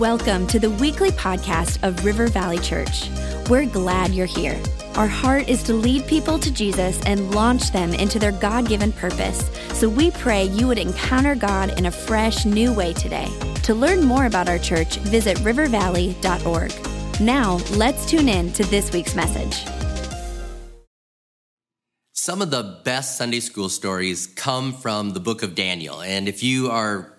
Welcome to the weekly podcast of River Valley Church. We're glad you're here. Our heart is to lead people to Jesus and launch them into their God given purpose. So we pray you would encounter God in a fresh, new way today. To learn more about our church, visit rivervalley.org. Now, let's tune in to this week's message. Some of the best Sunday school stories come from the book of Daniel. And if you are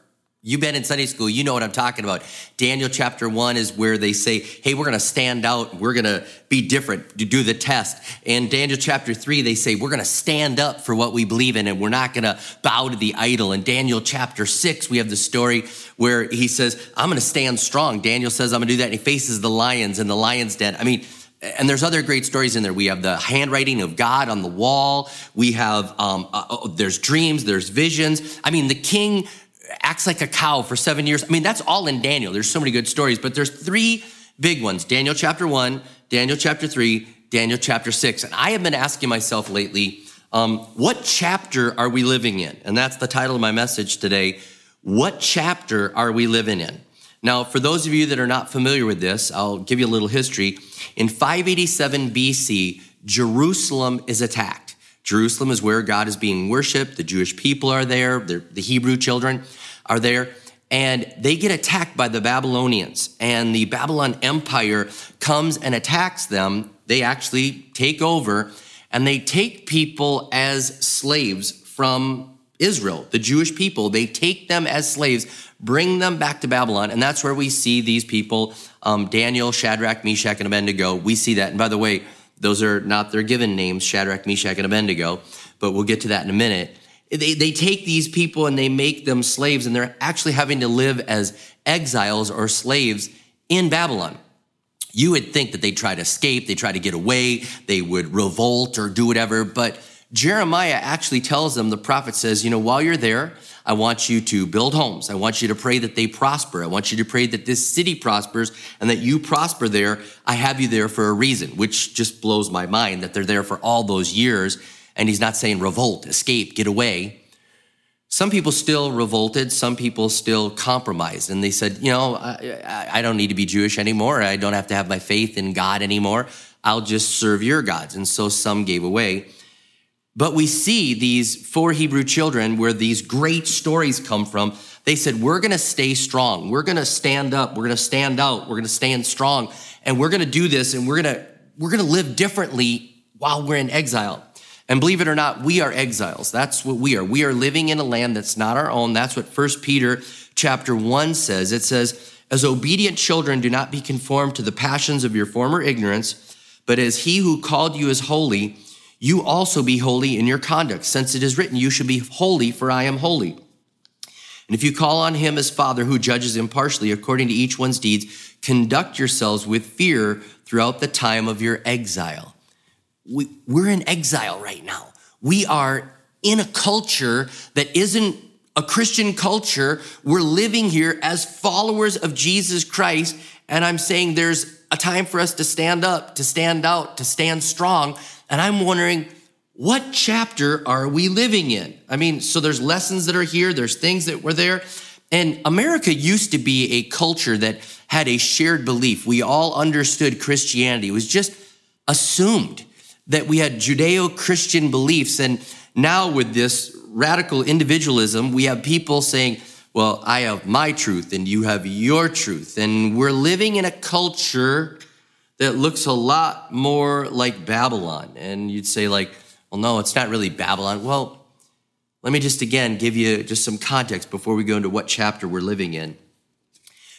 You've been in Sunday school, you know what I'm talking about. Daniel chapter one is where they say, hey, we're gonna stand out, we're gonna be different, do the test. In Daniel chapter three, they say, we're gonna stand up for what we believe in and we're not gonna bow to the idol. In Daniel chapter six, we have the story where he says, I'm gonna stand strong. Daniel says, I'm gonna do that, and he faces the lions and the lion's den. I mean, and there's other great stories in there. We have the handwriting of God on the wall. We have, um, uh, uh there's dreams, there's visions. I mean, the king acts like a cow for seven years. I mean, that's all in Daniel. There's so many good stories, but there's three big ones Daniel chapter one, Daniel chapter three, Daniel chapter six. And I have been asking myself lately, um, what chapter are we living in? And that's the title of my message today. What chapter are we living in? Now, for those of you that are not familiar with this, I'll give you a little history. In 587 BC, Jerusalem is attacked. Jerusalem is where God is being worshiped. The Jewish people are there, the Hebrew children are there, and they get attacked by the Babylonians. And the Babylon Empire comes and attacks them. They actually take over and they take people as slaves from Israel, the Jewish people. They take them as slaves, bring them back to Babylon. And that's where we see these people um, Daniel, Shadrach, Meshach, and Abednego. We see that. And by the way, those are not their given names, Shadrach, Meshach, and Abednego, but we'll get to that in a minute. They, they take these people and they make them slaves, and they're actually having to live as exiles or slaves in Babylon. You would think that they'd try to escape, they try to get away, they would revolt or do whatever, but Jeremiah actually tells them, the prophet says, you know, while you're there, I want you to build homes. I want you to pray that they prosper. I want you to pray that this city prospers and that you prosper there. I have you there for a reason, which just blows my mind that they're there for all those years. And he's not saying revolt, escape, get away. Some people still revolted. Some people still compromised. And they said, you know, I, I don't need to be Jewish anymore. I don't have to have my faith in God anymore. I'll just serve your gods. And so some gave away. But we see these four Hebrew children where these great stories come from. They said, We're gonna stay strong. We're gonna stand up. We're gonna stand out. We're gonna stand strong. And we're gonna do this and we're gonna, we're gonna live differently while we're in exile. And believe it or not, we are exiles. That's what we are. We are living in a land that's not our own. That's what First Peter chapter 1 says. It says, As obedient children, do not be conformed to the passions of your former ignorance, but as he who called you is holy, you also be holy in your conduct, since it is written, You should be holy, for I am holy. And if you call on him as Father who judges impartially according to each one's deeds, conduct yourselves with fear throughout the time of your exile. We, we're in exile right now. We are in a culture that isn't a Christian culture. We're living here as followers of Jesus Christ. And I'm saying there's a time for us to stand up, to stand out, to stand strong and I'm wondering, what chapter are we living in? I mean, so there's lessons that are here, there's things that were there. And America used to be a culture that had a shared belief. We all understood Christianity. It was just assumed that we had Judeo Christian beliefs. And now, with this radical individualism, we have people saying, Well, I have my truth and you have your truth. And we're living in a culture that looks a lot more like Babylon. And you'd say, like, well, no, it's not really Babylon. Well, let me just again give you just some context before we go into what chapter we're living in.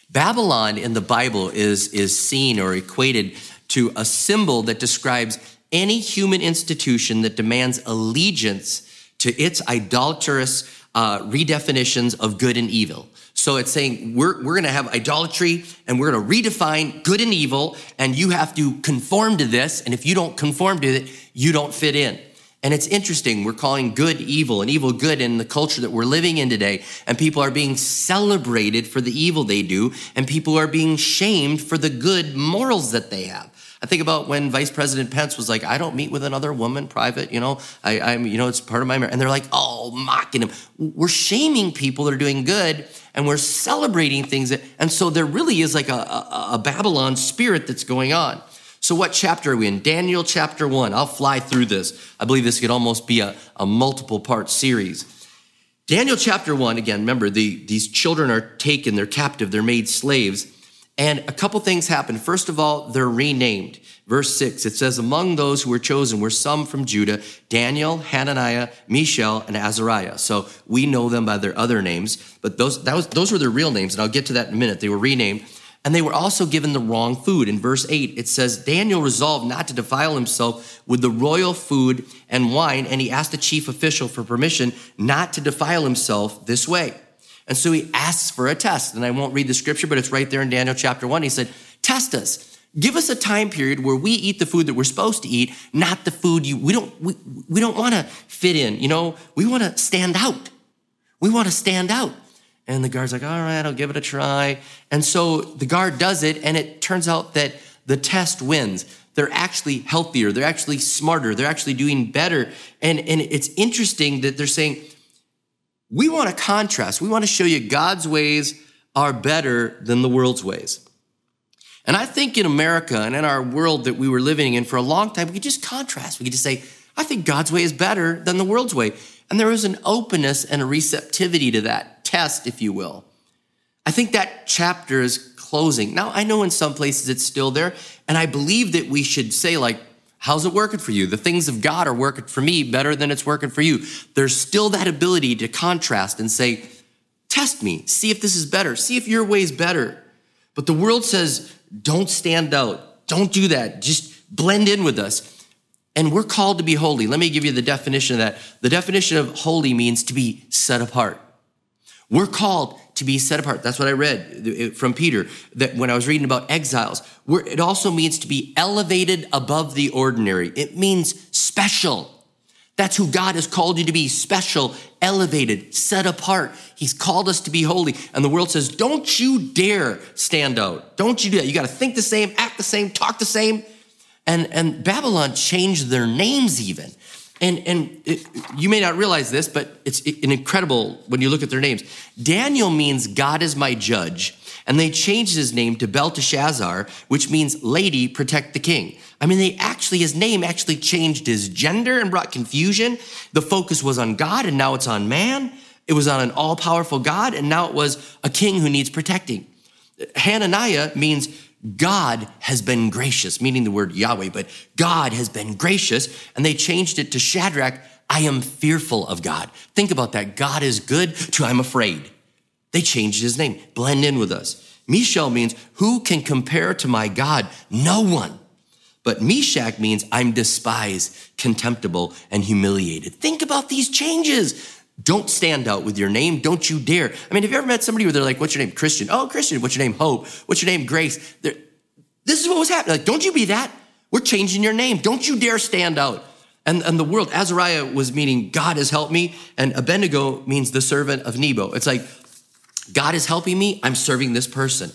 Babylon in the Bible is, is seen or equated to a symbol that describes any human institution that demands allegiance to its idolatrous uh, redefinitions of good and evil. So it's saying we're, we're going to have idolatry and we're going to redefine good and evil, and you have to conform to this. And if you don't conform to it, you don't fit in. And it's interesting, we're calling good evil and evil good in the culture that we're living in today. And people are being celebrated for the evil they do, and people are being shamed for the good morals that they have. I think about when Vice President Pence was like, I don't meet with another woman private, you know, I, I'm, you know, it's part of my marriage. And they're like, oh, mocking him. We're shaming people that are doing good and we're celebrating things. That, and so there really is like a, a, a Babylon spirit that's going on. So, what chapter are we in? Daniel chapter one. I'll fly through this. I believe this could almost be a, a multiple part series. Daniel chapter one, again, remember, the, these children are taken, they're captive, they're made slaves. And a couple things happen. First of all, they're renamed. Verse six, it says, Among those who were chosen were some from Judah Daniel, Hananiah, Mishael, and Azariah. So we know them by their other names, but those, that was, those were their real names. And I'll get to that in a minute. They were renamed. And they were also given the wrong food. In verse 8, it says, Daniel resolved not to defile himself with the royal food and wine, and he asked the chief official for permission not to defile himself this way. And so he asks for a test. And I won't read the scripture, but it's right there in Daniel chapter one. He said, Test us. Give us a time period where we eat the food that we're supposed to eat, not the food you, we don't, we, we don't want to fit in. You know, we want to stand out. We want to stand out. And the guard's like, all right, I'll give it a try. And so the guard does it, and it turns out that the test wins. They're actually healthier, they're actually smarter, they're actually doing better. And, and it's interesting that they're saying, we want to contrast. We want to show you God's ways are better than the world's ways. And I think in America and in our world that we were living in for a long time, we could just contrast. We could just say, I think God's way is better than the world's way. And there was an openness and a receptivity to that test, if you will. I think that chapter is closing. Now, I know in some places it's still there, and I believe that we should say, like, How's it working for you? The things of God are working for me better than it's working for you. There's still that ability to contrast and say, test me, see if this is better, see if your way is better. But the world says, don't stand out, don't do that, just blend in with us. And we're called to be holy. Let me give you the definition of that. The definition of holy means to be set apart. We're called to be set apart. That's what I read from Peter that when I was reading about exiles. it also means to be elevated above the ordinary. It means special. That's who God has called you to be special, elevated, set apart. He's called us to be holy. And the world says, don't you dare stand out. Don't you do that. You got to think the same, act the same, talk the same. And, and Babylon changed their names even. And, and it, you may not realize this, but it's an incredible when you look at their names. Daniel means God is my judge, and they changed his name to Belteshazzar, which means lady, protect the king. I mean, they actually, his name actually changed his gender and brought confusion. The focus was on God, and now it's on man. It was on an all powerful God, and now it was a king who needs protecting. Hananiah means God has been gracious, meaning the word Yahweh, but God has been gracious. And they changed it to Shadrach, I am fearful of God. Think about that. God is good to I'm afraid. They changed his name, blend in with us. Mishael means, who can compare to my God? No one. But Meshach means I'm despised, contemptible, and humiliated. Think about these changes. Don't stand out with your name. Don't you dare. I mean, have you ever met somebody where they're like, what's your name? Christian. Oh, Christian. What's your name? Hope. What's your name? Grace. They're, this is what was happening. Like, don't you be that. We're changing your name. Don't you dare stand out. And, and the world, Azariah was meaning God has helped me, and Abednego means the servant of Nebo. It's like, God is helping me, I'm serving this person.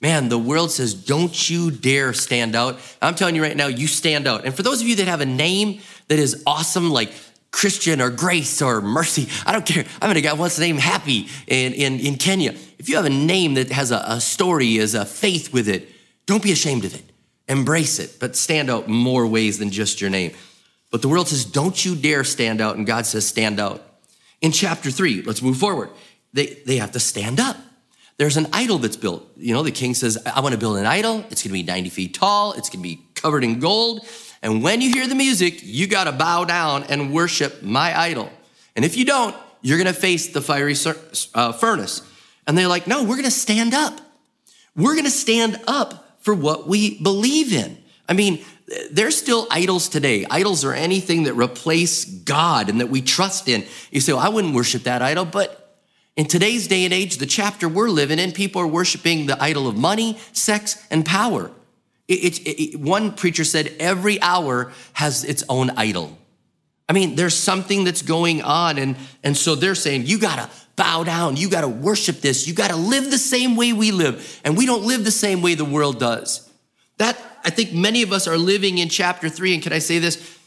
Man, the world says, don't you dare stand out. I'm telling you right now, you stand out. And for those of you that have a name that is awesome, like Christian or Grace or Mercy. I don't care. I met a guy once named Happy in, in, in Kenya. If you have a name that has a, a story, is a faith with it, don't be ashamed of it. Embrace it, but stand out more ways than just your name. But the world says, don't you dare stand out. And God says, stand out. In chapter three, let's move forward. They, they have to stand up. There's an idol that's built. You know, the king says, I want to build an idol. It's going to be 90 feet tall. It's going to be covered in gold. And when you hear the music, you got to bow down and worship my idol. And if you don't, you're going to face the fiery uh, furnace. And they're like, no, we're going to stand up. We're going to stand up for what we believe in. I mean, there's still idols today. Idols are anything that replace God and that we trust in. You say, well, I wouldn't worship that idol, but in today's day and age, the chapter we're living in, people are worshiping the idol of money, sex, and power. It, it, it, one preacher said every hour has its own idol. I mean, there's something that's going on. And, and so they're saying, you got to bow down. You got to worship this. You got to live the same way we live. And we don't live the same way the world does. That, I think many of us are living in chapter three. And can I say this?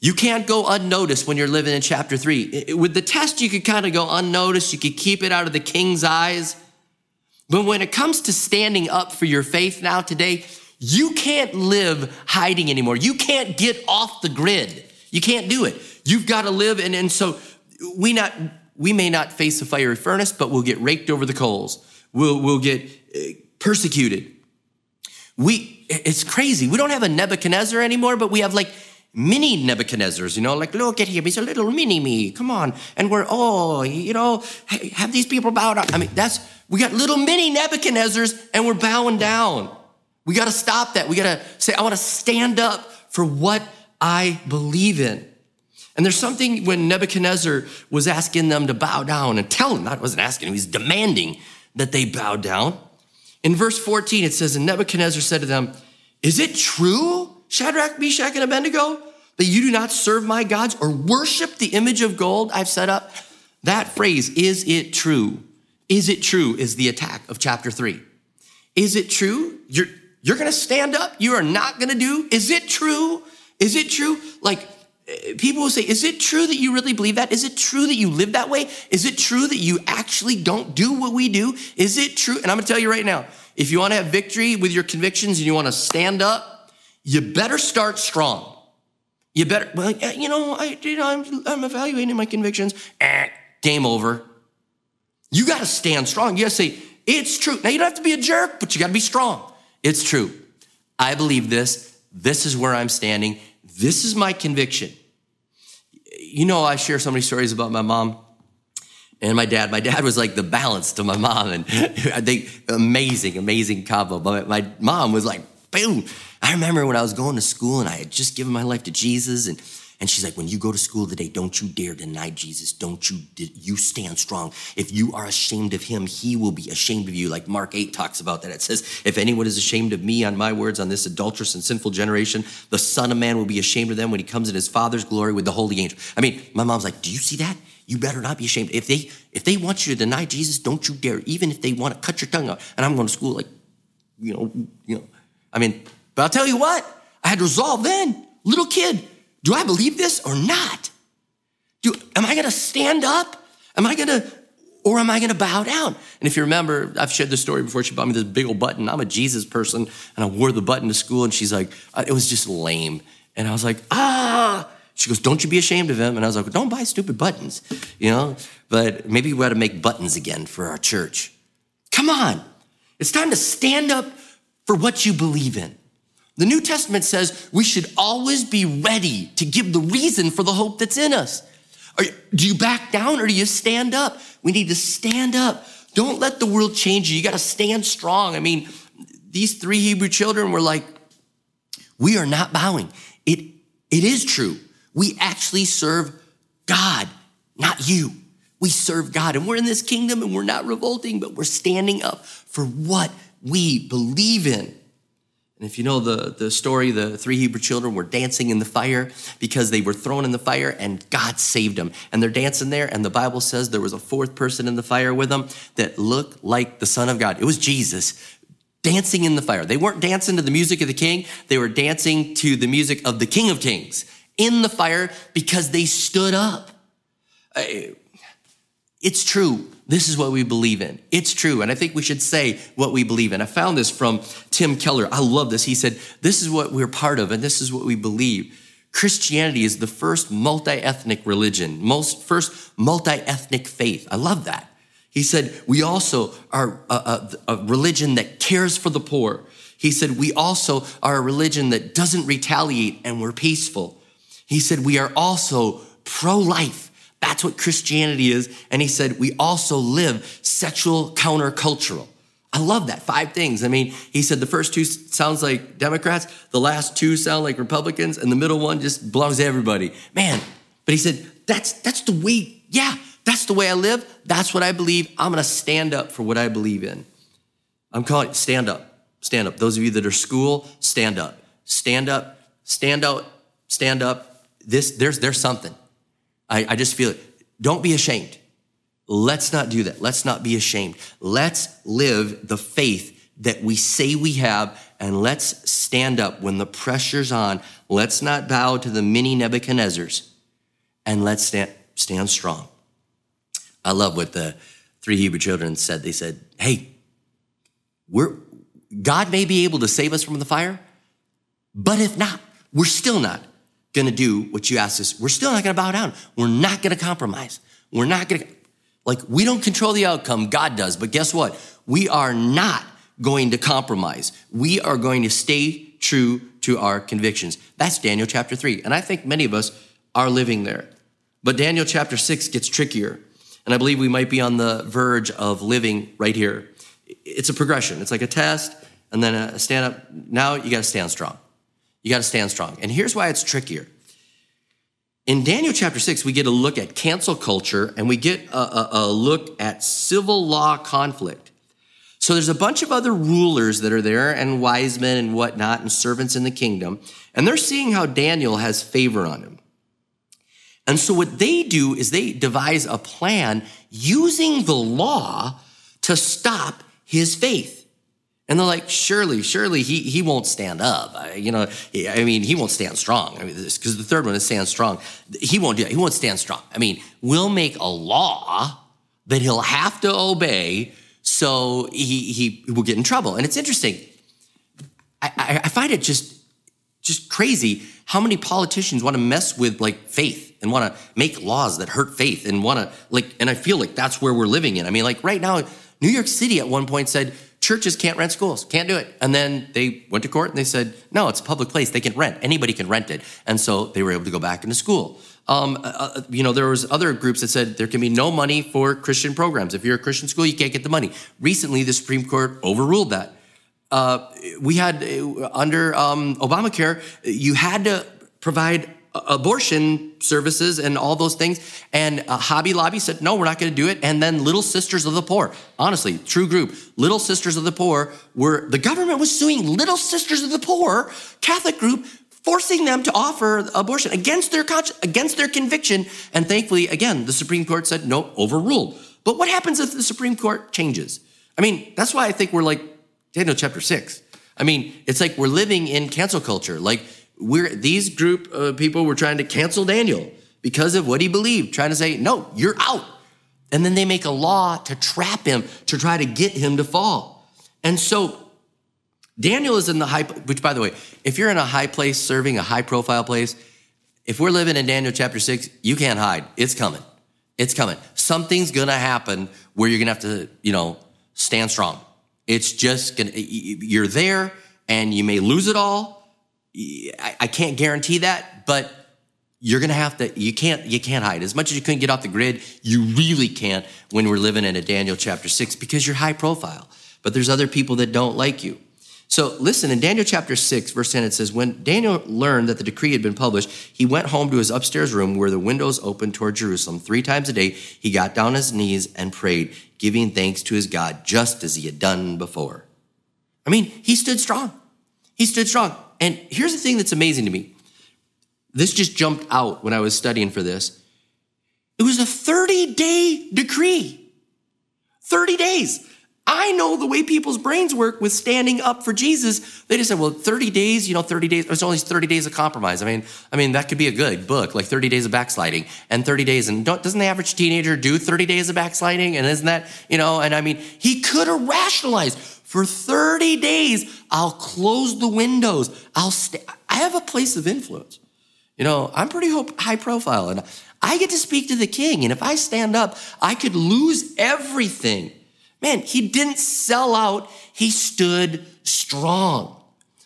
You can't go unnoticed when you're living in chapter three. With the test, you could kind of go unnoticed. You could keep it out of the king's eyes. But when it comes to standing up for your faith now today, you can't live hiding anymore. You can't get off the grid. You can't do it. You've got to live. And, and so we not, we may not face a fiery furnace, but we'll get raked over the coals. We'll, we'll get uh, persecuted. We, it's crazy. We don't have a Nebuchadnezzar anymore, but we have like mini Nebuchadnezzars, you know, like, look at him, he's a little mini me, come on. And we're, oh, you know, have these people bow down. I mean, that's, we got little mini Nebuchadnezzars and we're bowing down. We got to stop that. We got to say, I want to stand up for what I believe in. And there's something when Nebuchadnezzar was asking them to bow down and tell him, I wasn't asking, he was demanding that they bow down. In verse 14, it says, And Nebuchadnezzar said to them, Is it true, Shadrach, Meshach, and Abednego, that you do not serve my gods or worship the image of gold I've set up? That phrase, is it true? Is it true? Is the attack of chapter three. Is it true? You're, you're gonna stand up? You are not gonna do? Is it true? Is it true? Like, people will say, Is it true that you really believe that? Is it true that you live that way? Is it true that you actually don't do what we do? Is it true? And I'm gonna tell you right now if you wanna have victory with your convictions and you wanna stand up, you better start strong. You better, well, you know, I, you know I'm, I'm evaluating my convictions. Eh, game over. You gotta stand strong. You gotta say, It's true. Now, you don't have to be a jerk, but you gotta be strong. It's true. I believe this. This is where I'm standing. This is my conviction you know, I share so many stories about my mom and my dad. My dad was like the balance to my mom, and think amazing, amazing combo. But my mom was like, boom. I remember when I was going to school and I had just given my life to Jesus, and and she's like, when you go to school today, don't you dare deny Jesus. Don't you, you stand strong. If you are ashamed of him, he will be ashamed of you. Like Mark 8 talks about that. It says, if anyone is ashamed of me on my words on this adulterous and sinful generation, the son of man will be ashamed of them when he comes in his father's glory with the holy angel. I mean, my mom's like, do you see that? You better not be ashamed. If they, if they want you to deny Jesus, don't you dare. Even if they want to cut your tongue out. And I'm going to school like, you know, you know, I mean, but I'll tell you what, I had resolve then, little kid, do I believe this or not? Do, am I to stand up? Am I to, or am I to bow down? And if you remember, I've shared this story before. She bought me this big old button. I'm a Jesus person, and I wore the button to school, and she's like, uh, it was just lame. And I was like, ah. She goes, don't you be ashamed of him. And I was like, don't buy stupid buttons, you know? But maybe we ought to make buttons again for our church. Come on. It's time to stand up for what you believe in. The New Testament says we should always be ready to give the reason for the hope that's in us. Are, do you back down or do you stand up? We need to stand up. Don't let the world change you. You got to stand strong. I mean, these three Hebrew children were like, we are not bowing. It, it is true. We actually serve God, not you. We serve God and we're in this kingdom and we're not revolting, but we're standing up for what we believe in. And if you know the, the story, the three Hebrew children were dancing in the fire because they were thrown in the fire and God saved them. And they're dancing there, and the Bible says there was a fourth person in the fire with them that looked like the Son of God. It was Jesus dancing in the fire. They weren't dancing to the music of the king, they were dancing to the music of the King of Kings in the fire because they stood up. It's true. This is what we believe in. It's true. And I think we should say what we believe in. I found this from Tim Keller. I love this. He said, This is what we're part of, and this is what we believe. Christianity is the first multi ethnic religion, most first multi ethnic faith. I love that. He said, We also are a, a, a religion that cares for the poor. He said, We also are a religion that doesn't retaliate and we're peaceful. He said, We are also pro life that's what Christianity is. And he said, we also live sexual countercultural. I love that. Five things. I mean, he said the first two sounds like Democrats, the last two sound like Republicans, and the middle one just belongs to everybody. Man, but he said, that's that's the way, yeah, that's the way I live. That's what I believe. I'm gonna stand up for what I believe in. I'm calling it stand up. Stand up. Those of you that are school, stand up. Stand up, stand out, stand up. This, there's there's something. I, I just feel it. Don't be ashamed. Let's not do that. Let's not be ashamed. Let's live the faith that we say we have, and let's stand up when the pressure's on. Let's not bow to the mini Nebuchadnezzars, and let's stand, stand strong. I love what the three Hebrew children said. They said, Hey, we're, God may be able to save us from the fire, but if not, we're still not going to do what you asked us. We're still not going to bow down. We're not going to compromise. We're not going to, like, we don't control the outcome, God does. But guess what? We are not going to compromise. We are going to stay true to our convictions. That's Daniel chapter 3. And I think many of us are living there. But Daniel chapter 6 gets trickier. And I believe we might be on the verge of living right here. It's a progression. It's like a test and then a stand up. Now you got to stand strong. You got to stand strong. And here's why it's trickier. In Daniel chapter 6, we get a look at cancel culture and we get a, a, a, look at civil law conflict. So there's a bunch of other rulers that are there and wise men and whatnot and servants in the kingdom. And they're seeing how Daniel has favor on him. And so what they do is they devise a plan using the law to stop his faith. And they're like, surely, surely he, he won't stand up. You know, I mean, he won't stand strong. I mean, because the third one is stand strong. He won't do that. He won't stand strong. I mean, we'll make a law that he'll have to obey so he, he will get in trouble. And it's interesting. I, I, I find it just, just crazy how many politicians want to mess with like faith and want to make laws that hurt faith and want to like, and I feel like that's where we're living in. I mean, like right now, New York City at one point said, churches can't rent schools, can't do it. And then they went to court and they said, no, it's a public place. They can rent. Anybody can rent it. And so they were able to go back into school. Um, uh, uh, you know, there was other groups that said there can be no money for Christian programs. If you're a Christian school, you can't get the money. Recently, the Supreme Court overruled that. Uh, we had uh, under um, Obamacare, you had to provide abortion services and all those things. And uh, Hobby Lobby said, no, we're not going to do it. And then Little Sisters of the Poor, honestly, true group, Little Sisters of the Poor were, the government was suing Little Sisters of the Poor, Catholic group, forcing them to offer abortion against their conscience, against their conviction. And thankfully, again, the Supreme Court said, no, overruled. But what happens if the Supreme Court changes? I mean, that's why I think we're like Daniel chapter six. I mean, it's like we're living in cancel culture. Like, we're these group of people were trying to cancel Daniel because of what he believed, trying to say, no, you're out. And then they make a law to trap him, to try to get him to fall. And so Daniel is in the high, which by the way, if you're in a high place serving a high profile place, if we're living in Daniel chapter six, you can't hide. It's coming. It's coming. Something's gonna happen where you're gonna have to, you know, stand strong. It's just gonna, you're there and you may lose it all I, can't guarantee that, but you're gonna have to you can't you can't hide. As much as you couldn't get off the grid you really can't when we're living in a daniel chapter 6 because you're high profile but there's other people that don't like you. So listen in daniel chapter 6 verse 10 it says when daniel learned that the decree had been published he went home to his upstairs room where the windows opened toward jerusalem. Three times a day he got down on his knees and prayed giving thanks to his god just as he had done before. I mean he stood strong. He stood strong and here's the thing that's amazing to me. This just jumped out when I was studying for this. It was a 30 day decree. 30 days. I know the way people's brains work with standing up for Jesus. They just said, well, 30 days, you know, 30 days, it's only 30 days of compromise. I mean, I mean, that could be a good book, like 30 days of backsliding and 30 days. And doesn't the average teenager do 30 days of backsliding? And isn't that, you know, and I mean, he could have rationalized for 30 days, I'll close the windows. I'll stay. I have a place of influence. You know, I'm pretty high profile and I get to speak to the king. And if I stand up, I could lose everything. Man, he didn't sell out. He stood strong.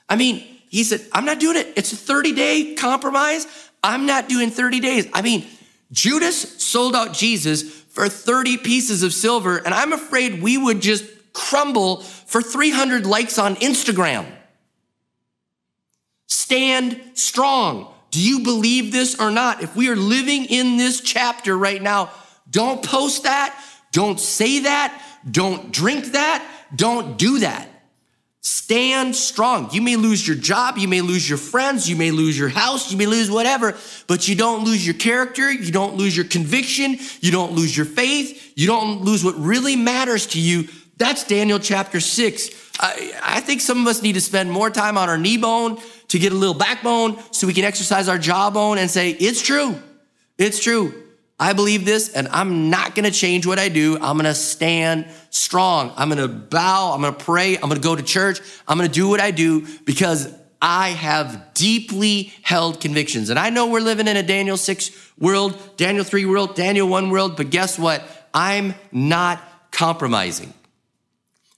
I mean, he said, I'm not doing it. It's a 30 day compromise. I'm not doing 30 days. I mean, Judas sold out Jesus for 30 pieces of silver. And I'm afraid we would just crumble for 300 likes on Instagram. Stand strong. Do you believe this or not? If we are living in this chapter right now, don't post that. Don't say that. Don't drink that. Don't do that. Stand strong. You may lose your job, you may lose your friends, you may lose your house, you may lose whatever, but you don't lose your character, you don't lose your conviction, you don't lose your faith, you don't lose what really matters to you That's Daniel chapter six. I, I think some of us need to spend more time on our knee bone to get a little backbone so we can exercise our jawbone and say, it's true. It's true. I believe this and I'm not going to change what I do. I'm going to stand strong. I'm going to bow. I'm going to pray. I'm going to go to church. I'm going to do what I do because I have deeply held convictions. And I know we're living in a Daniel 6 world, Daniel 3 world, Daniel 1 world, but guess what? I'm not compromising.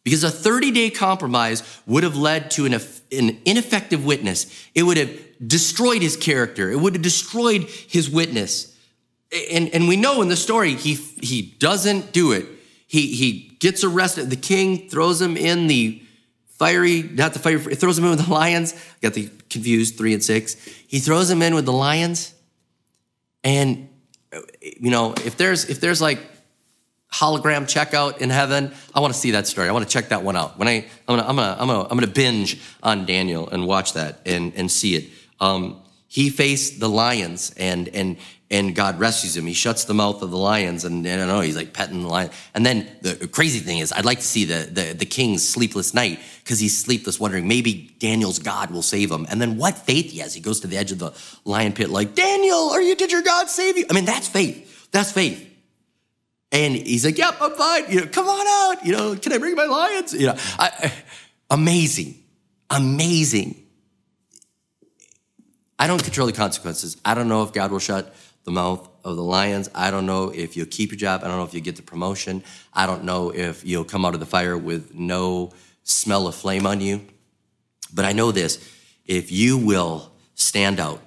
Because a 30 day compromise would have led to an, an ineffective witness. It would have destroyed his character. It would have destroyed his witness. And, and we know in the story, he, he doesn't do it. He, he gets arrested. The king throws him in the fiery, not the fire, throws him in with the lions. got the confused three and six. He throws him in with the lions. And, you know, if there's, if there's like hologram checkout in heaven, I want to see that story. I want to check that one out. When I, I'm gonna, I'm gonna, I'm gonna, I'm gonna binge on Daniel and watch that and, and see it. Um, he faced the lions and, and, and God rescues him. He shuts the mouth of the lions, and, and I don't know, he's like petting the lion. And then the crazy thing is, I'd like to see the, the, the king's sleepless night because he's sleepless, wondering maybe Daniel's God will save him. And then what faith he has. He goes to the edge of the lion pit, like, Daniel, are you, did your God save you? I mean, that's faith. That's faith. And he's like, yep, I'm fine. You know, come on out. You know, can I bring my lions? You know, I, amazing, amazing. I don't control the consequences. I don't know if God will shut the mouth of the lions. I don't know if you'll keep your job. I don't know if you get the promotion. I don't know if you'll come out of the fire with no smell of flame on you. But I know this if you will stand out,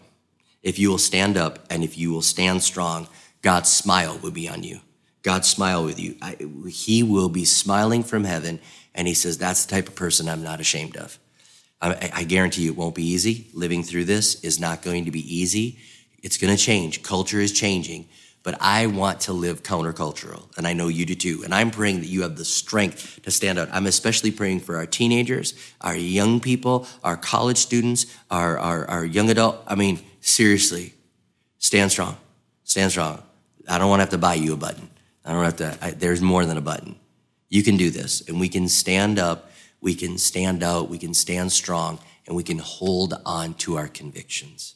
if you will stand up, and if you will stand strong, God's smile will be on you. God's smile with you. I, he will be smiling from heaven, and He says, That's the type of person I'm not ashamed of. I, I guarantee you it won't be easy. Living through this is not going to be easy. It's going to change. Culture is changing, but I want to live countercultural, and I know you do too. And I'm praying that you have the strength to stand out. I'm especially praying for our teenagers, our young people, our college students, our, our, our young adult. I mean, seriously, stand strong. Stand strong. I don't want to have to buy you a button. I don't have to, I, there's more than a button. You can do this, and we can stand up, we can stand out, we can stand strong, and we can hold on to our convictions.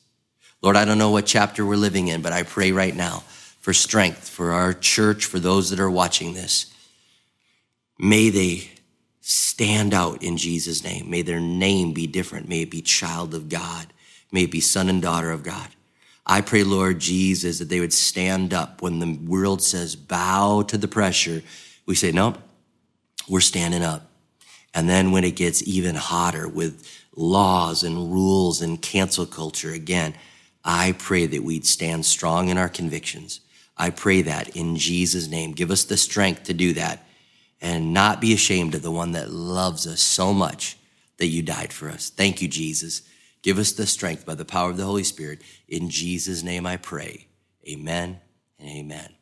Lord, I don't know what chapter we're living in, but I pray right now for strength for our church, for those that are watching this. May they stand out in Jesus' name. May their name be different. May it be child of God. May it be son and daughter of God. I pray, Lord Jesus, that they would stand up when the world says bow to the pressure. We say, no, we're standing up. And then when it gets even hotter with laws and rules and cancel culture again, I pray that we'd stand strong in our convictions. I pray that in Jesus' name. Give us the strength to do that and not be ashamed of the one that loves us so much that you died for us. Thank you, Jesus. Give us the strength by the power of the Holy Spirit. In Jesus' name I pray. Amen and amen.